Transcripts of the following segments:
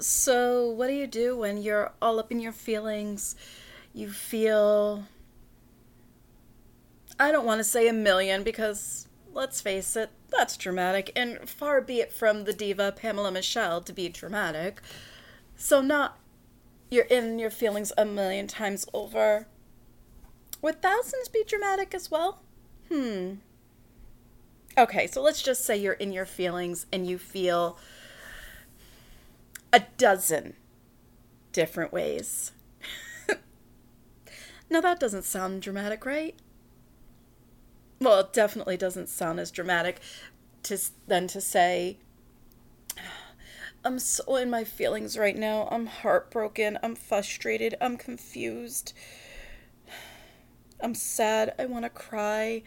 So, what do you do when you're all up in your feelings? You feel. I don't want to say a million because, let's face it, that's dramatic, and far be it from the diva Pamela Michelle to be dramatic. So, not you're in your feelings a million times over. Would thousands be dramatic as well? Hmm. Okay, so let's just say you're in your feelings and you feel a dozen different ways. now, that doesn't sound dramatic, right? Well, it definitely doesn't sound as dramatic to, than to say, I'm so in my feelings right now. I'm heartbroken. I'm frustrated. I'm confused. I'm sad. I want to cry.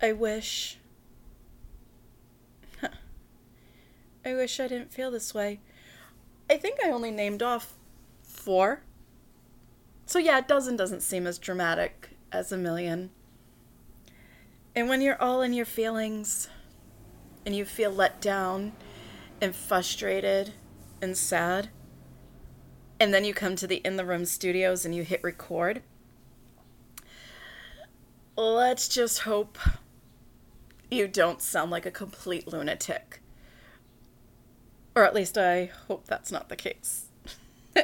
I wish. I wish I didn't feel this way. I think I only named off four. So, yeah, a dozen doesn't seem as dramatic as a million. And when you're all in your feelings and you feel let down and frustrated and sad, and then you come to the In the Room studios and you hit record, let's just hope you don't sound like a complete lunatic. Or at least I hope that's not the case.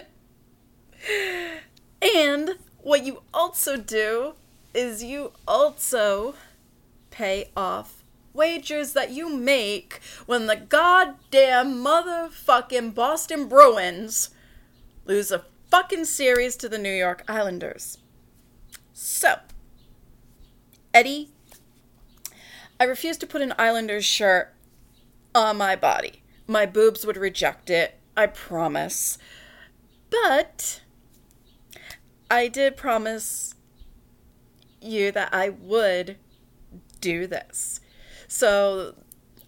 and what you also do is you also pay off wagers that you make when the goddamn motherfucking Boston Bruins lose a fucking series to the New York Islanders. So, Eddie, I refuse to put an Islanders shirt on my body. My boobs would reject it, I promise. But I did promise you that I would do this. So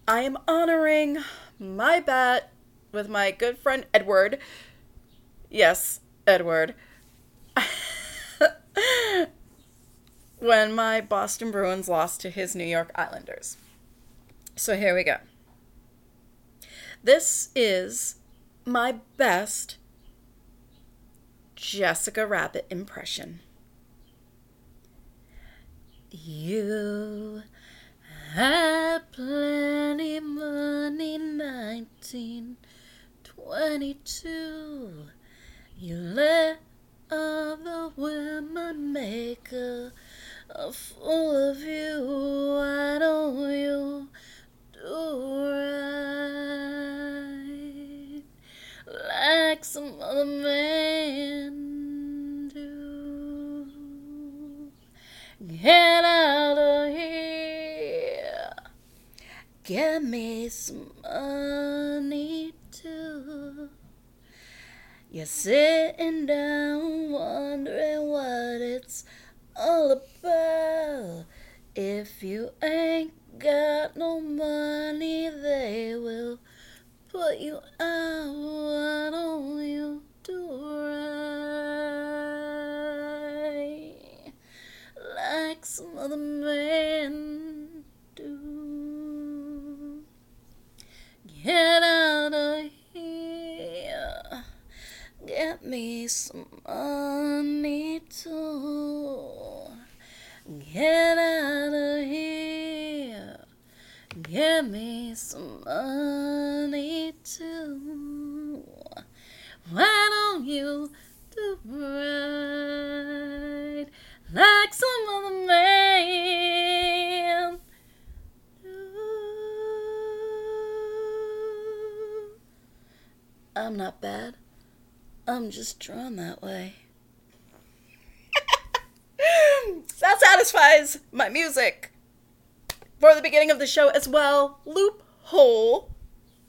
I am honoring my bet with my good friend Edward. Yes, Edward. when my Boston Bruins lost to his New York Islanders. So here we go. This is my best Jessica Rabbit impression. You sitting down wondering what it's all about. If you ain't got no money, they will put you out. Me some money too. Get out of here. Get me some money too. Why don't you do right like some other man? I'm not bad. I'm just drawn that way. that satisfies my music for the beginning of the show as well. Loophole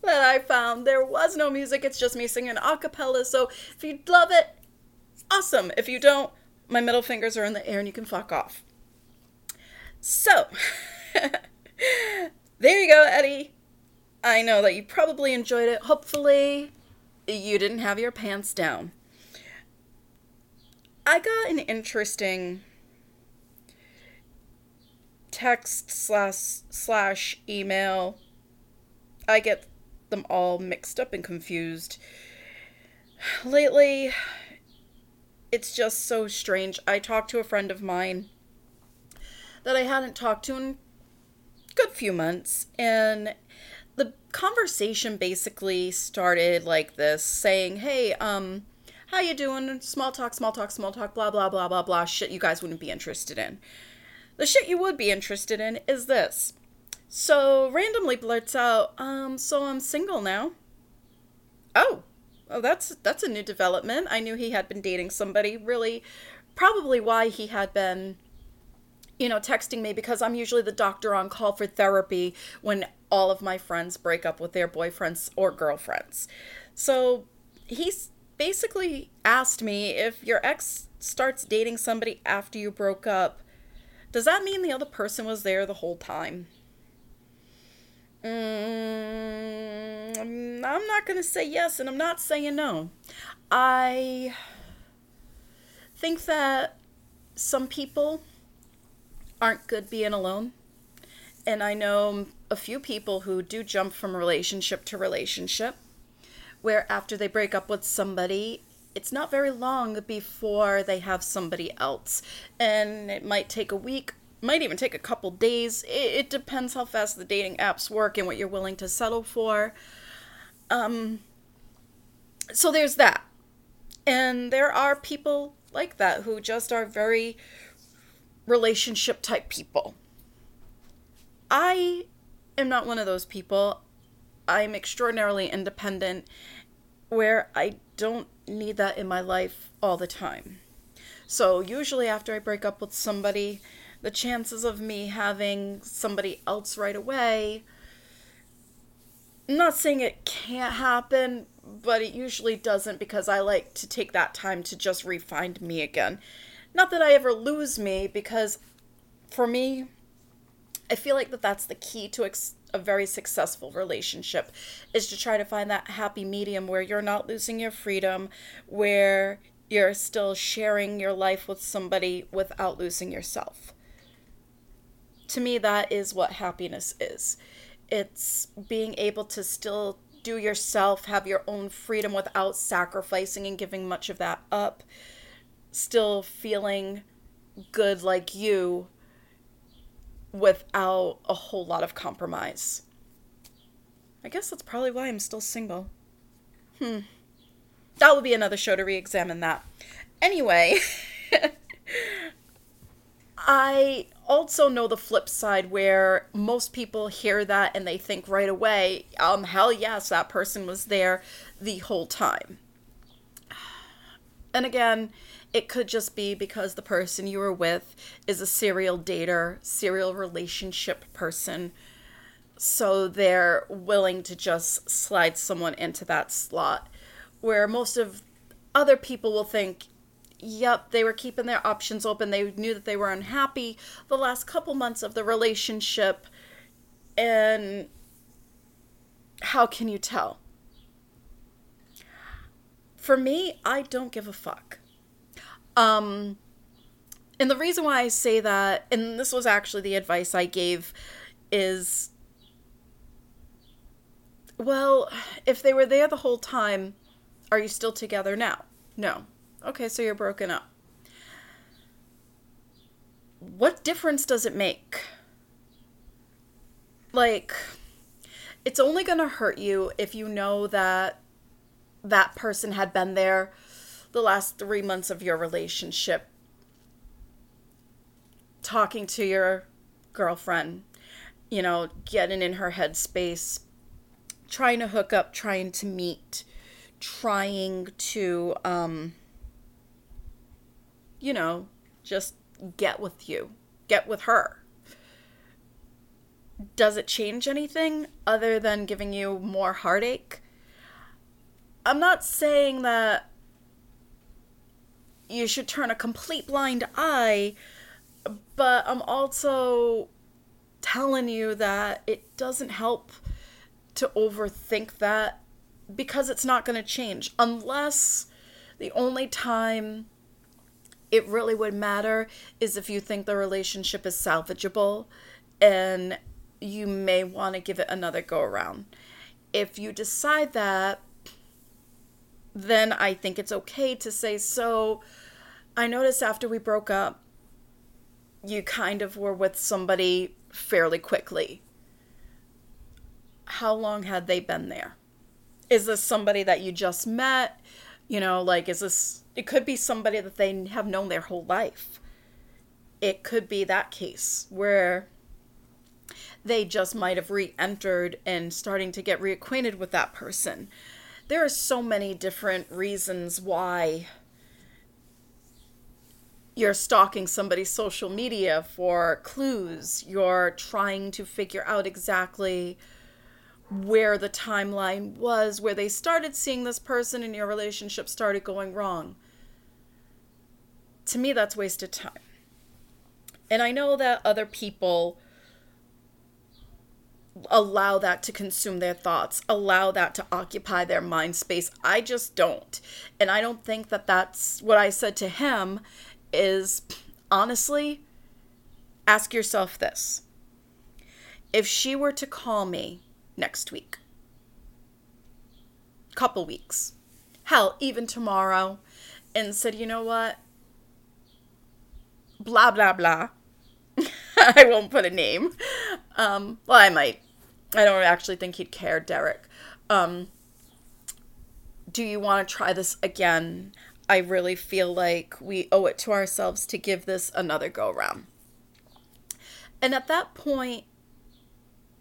that I found. There was no music, it's just me singing a cappella. So if you love it, awesome. If you don't, my middle fingers are in the air and you can fuck off. So, there you go, Eddie. I know that you probably enjoyed it. Hopefully, you didn't have your pants down. I got an interesting text slash slash email. I get them all mixed up and confused. Lately, it's just so strange. I talked to a friend of mine that I hadn't talked to in a good few months, and the conversation basically started like this, saying, "Hey, um, how you doing? Small talk, small talk, small talk, blah blah blah blah blah. Shit, you guys wouldn't be interested in. The shit you would be interested in is this." So randomly blurts out, "Um, so I'm single now." Oh, Oh, that's that's a new development. I knew he had been dating somebody. Really, probably why he had been, you know, texting me because I'm usually the doctor on call for therapy when all of my friends break up with their boyfriends or girlfriends. So he's basically asked me if your ex starts dating somebody after you broke up, does that mean the other person was there the whole time? Mm, I'm not going to say yes and I'm not saying no. I think that some people aren't good being alone. And I know a few people who do jump from relationship to relationship, where after they break up with somebody, it's not very long before they have somebody else. And it might take a week might even take a couple days. It, it, depends how fast the dating apps work and what you're willing to settle for. Um, so there's that. And there are people like that who just are very relationship type people. I am not one of those people. I'm extraordinarily independent where I don't need that in my life all the time. So usually after I break up with somebody, the chances of me having somebody else right away. I'm not saying it can't happen, but it usually doesn't because I like to take that time to just refind me again. Not that I ever lose me, because for me, I feel like that that's the key to ex- a very successful relationship is to try to find that happy medium where you're not losing your freedom, where you're still sharing your life with somebody without losing yourself to me, that is what happiness is. It's being able to still do yourself, have your own freedom without sacrificing and giving much of that up, still feeling good like you without a whole lot of compromise. I guess that's probably why I'm still single. Hmm. That will be another show to re examine that. Anyway, I also know the flip side where most people hear that and they think right away, um, hell yes, that person was there the whole time. And again, it could just be because the person you were with is a serial dater, serial relationship person. So they're willing to just slide someone into that slot. Where most of other people will think, yep, they were keeping their options open. They knew that they were unhappy the last couple months of the relationship. And how can you tell? For me, I don't give a fuck. Um, and the reason why I say that, and this was actually the advice I gave, is well, if they were there the whole time, are you still together now? No. Okay, so you're broken up. What difference does it make? Like, it's only going to hurt you if you know that that person had been there the last three months of your relationship, talking to your girlfriend, you know, getting in her headspace, trying to hook up, trying to meet, trying to, um, you know, just get with you, get with her. Does it change anything other than giving you more heartache? I'm not saying that you should turn a complete blind eye, but I'm also telling you that it doesn't help to overthink that because it's not going to change unless the only time it really would matter is if you think the relationship is salvageable and you may want to give it another go around. if you decide that, then I think it's okay to say, so I noticed after we broke up, you kind of were with somebody fairly quickly. How long had they been there? Is this somebody that you just met? You know, like, is this, it could be somebody that they have known their whole life. It could be that case where they just might have re entered and starting to get reacquainted with that person. There are so many different reasons why you're stalking somebody's social media for clues. You're trying to figure out exactly where the timeline was, where they started seeing this person and your relationship started going wrong. To me, that's wasted time. And I know that other people allow that to consume their thoughts, allow that to occupy their mind space. I just don't. And I don't think that that's what I said to him is honestly ask yourself this. If she were to call me next week, couple weeks, hell, even tomorrow, and said, you know what? Blah, blah, blah. I won't put a name. Um, well, I might. I don't actually think he'd care, Derek. Um, do you want to try this again? I really feel like we owe it to ourselves to give this another go round. And at that point,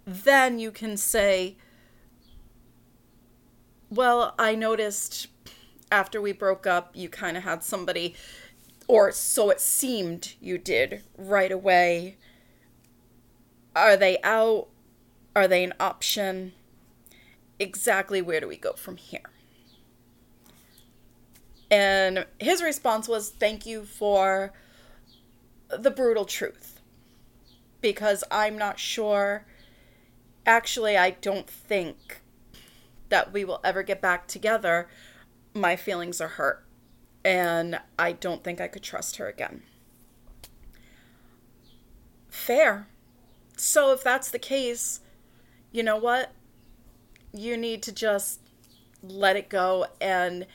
then you can say, Well, I noticed after we broke up, you kind of had somebody, or so it seemed you did right away. Are they out? Are they an option? Exactly where do we go from here? And his response was, Thank you for the brutal truth. Because I'm not sure. Actually, I don't think that we will ever get back together. My feelings are hurt. And I don't think I could trust her again. Fair. So, if that's the case, you know what? You need to just let it go, and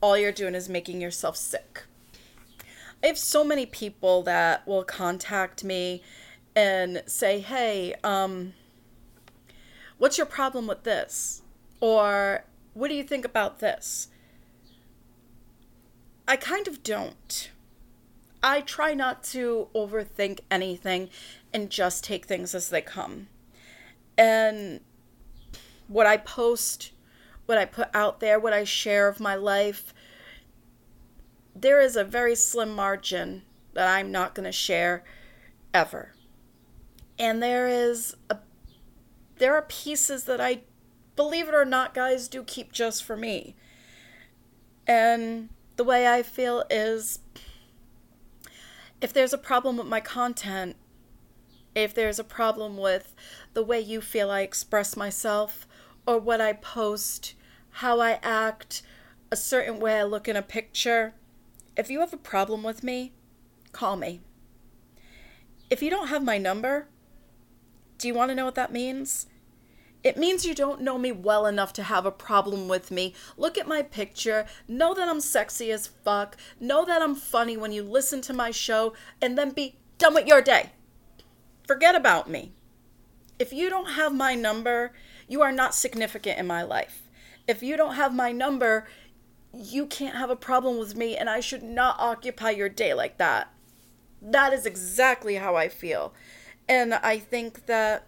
all you're doing is making yourself sick. I have so many people that will contact me and say, hey, um, what's your problem with this? Or what do you think about this? I kind of don't. I try not to overthink anything and just take things as they come. And what I post, what I put out there, what I share of my life, there is a very slim margin that I'm not going to share ever. And there is a there are pieces that I believe it or not guys do keep just for me. And the way I feel is if there's a problem with my content, if there's a problem with the way you feel I express myself or what I post, how I act, a certain way I look in a picture, if you have a problem with me, call me. If you don't have my number, do you want to know what that means? It means you don't know me well enough to have a problem with me. Look at my picture, know that I'm sexy as fuck, know that I'm funny when you listen to my show, and then be done with your day. Forget about me. If you don't have my number, you are not significant in my life. If you don't have my number, you can't have a problem with me, and I should not occupy your day like that. That is exactly how I feel. And I think that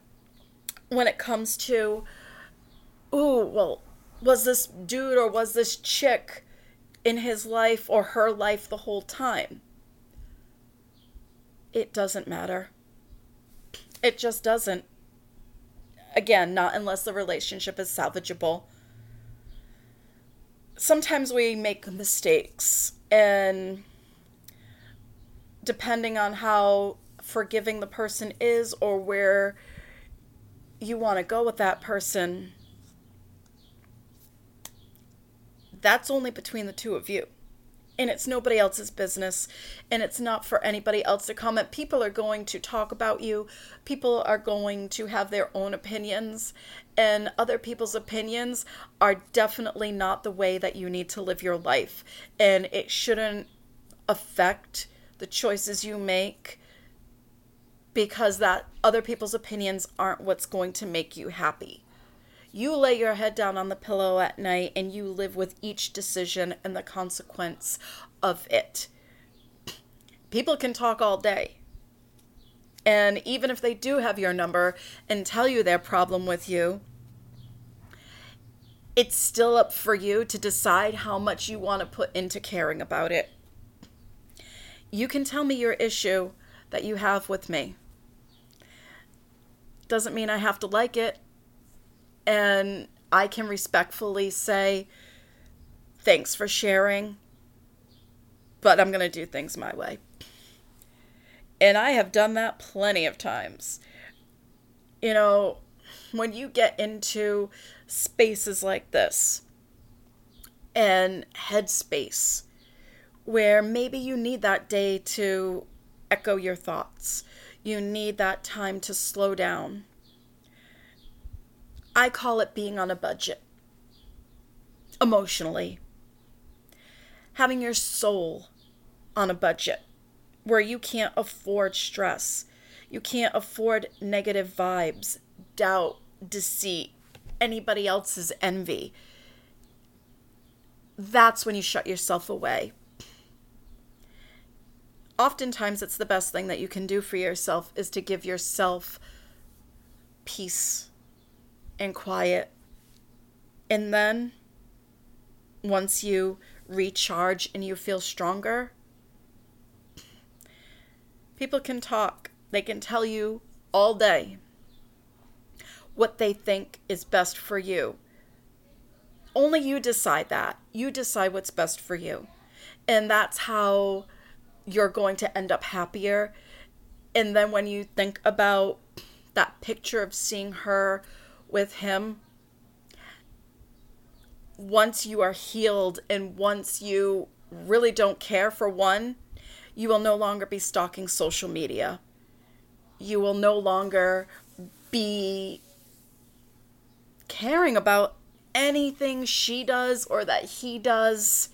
when it comes to, ooh, well, was this dude or was this chick in his life or her life the whole time? It doesn't matter. It just doesn't. Again, not unless the relationship is salvageable. Sometimes we make mistakes, and depending on how forgiving the person is or where you want to go with that person, that's only between the two of you. And it's nobody else's business and it's not for anybody else to comment. People are going to talk about you. People are going to have their own opinions and other people's opinions are definitely not the way that you need to live your life. And it shouldn't affect the choices you make because that other people's opinions aren't what's going to make you happy you lay your head down on the pillow at night and you live with each decision and the consequence of it. People can talk all day. And even if they do have your number and tell you their problem with you, it's still up for you to decide how much you want to put into caring about it. You can tell me your issue that you have with me. Doesn't mean I have to like it and I can respectfully say, thanks for sharing, but I'm going to do things my way. And I have done that plenty of times. You know, when you get into spaces like this and headspace, where maybe you need that day to echo your thoughts, you need that time to slow down I call it being on a budget. Emotionally. Having your soul on a budget where you can't afford stress. You can't afford negative vibes, doubt, deceit, anybody else's envy. That's when you shut yourself away. Oftentimes, it's the best thing that you can do for yourself is to give yourself peace and quiet. And then, once you recharge and you feel stronger, people can talk. They can tell you all day what they think is best for you. Only you decide that. You decide what's best for you. And that's how you're going to end up happier. And then when you think about that picture of seeing her with Him, once you are healed and once you really don't care for one, you will no longer be stalking social media. You will no longer be caring about anything she does or that he does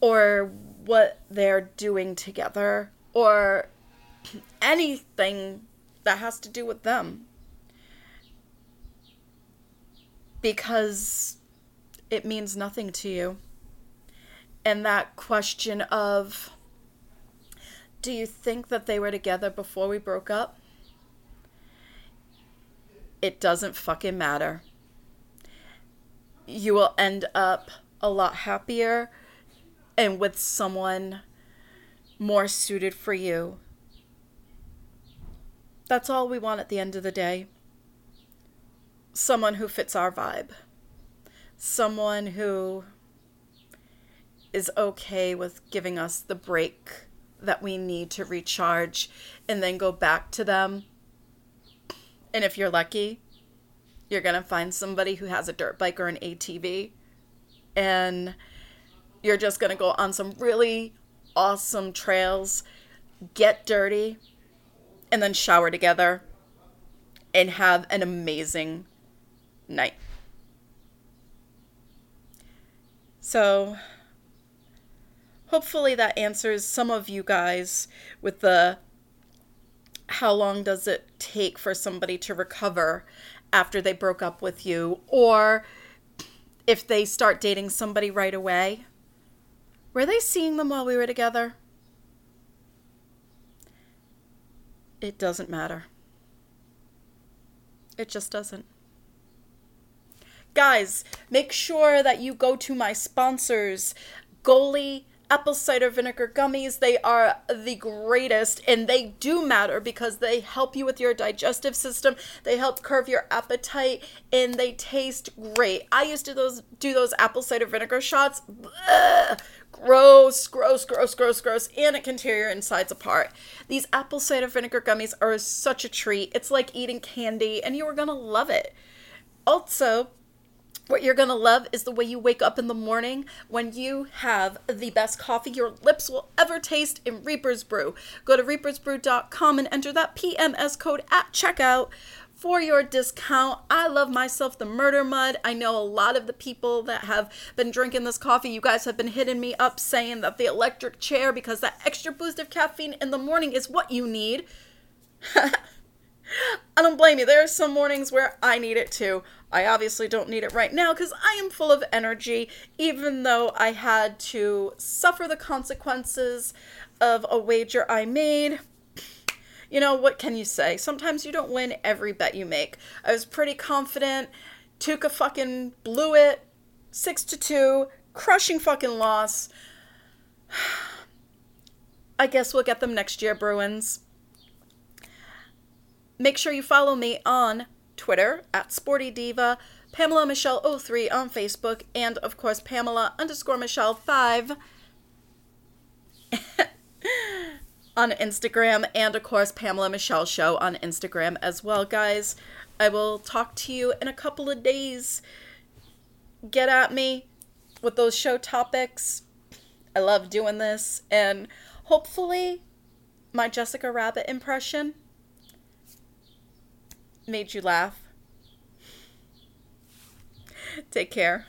or what they're doing together or anything that has to do with them. Because it means nothing to you. And that question of, do you think that they were together before we broke up? It doesn't fucking matter. You will end up a lot happier and with someone more suited for you. That's all we want at the end of the day someone who fits our vibe, someone who is okay with giving us the break that we need to recharge and then go back to them. And if you're lucky, you're going to find somebody who has a dirt bike or an ATV and you're just going to go on some really awesome trails, get dirty, and then shower together and have an amazing night. So, hopefully, that answers some of you guys with the how long does it take for somebody to recover after they broke up with you, or if they start dating somebody right away. Were they seeing them while we were together? It doesn't matter. It just doesn't. Guys, make sure that you go to my sponsors, Goli apple cider vinegar gummies. They are the greatest and they do matter because they help you with your digestive system. They help curb your appetite and they taste great. I used to those do those apple cider vinegar shots. Ugh, gross, gross, gross, gross, gross, and it can tear your insides apart. These apple cider vinegar gummies are such a treat. It's like eating candy and you are to love it. Also, What you're gonna love is the way you wake up in the morning when you have the best coffee your lips will ever taste in Reaper's Brew. Go to reapersbrew.com and enter that PMS code at checkout for your discount. I love myself the murder mud. I know a lot of the people that have been drinking this coffee, you guys have been hitting me up saying that the electric chair, because that extra boost of caffeine in the morning is what you need. I don't blame you. There are some mornings where I need it too. I obviously don't need it right now because I am full of energy, even though I had to suffer the consequences of a wager I made. You know, what can you say? Sometimes you don't win every bet you make. I was pretty confident. Tuukka fucking blew it. 6 to 2. Crushing fucking loss. I guess we'll get them next year, Bruins. Make sure you follow me on Twitter at Sporty Diva, Pamela Michelle 03 on Facebook, and of course Pamela underscore Michelle 5 on Instagram, and of course Pamela Michelle Show on Instagram as well, guys. I will talk to you in a couple of days. Get at me with those show topics. I love doing this, and hopefully, my Jessica Rabbit impression made you laugh. Take care.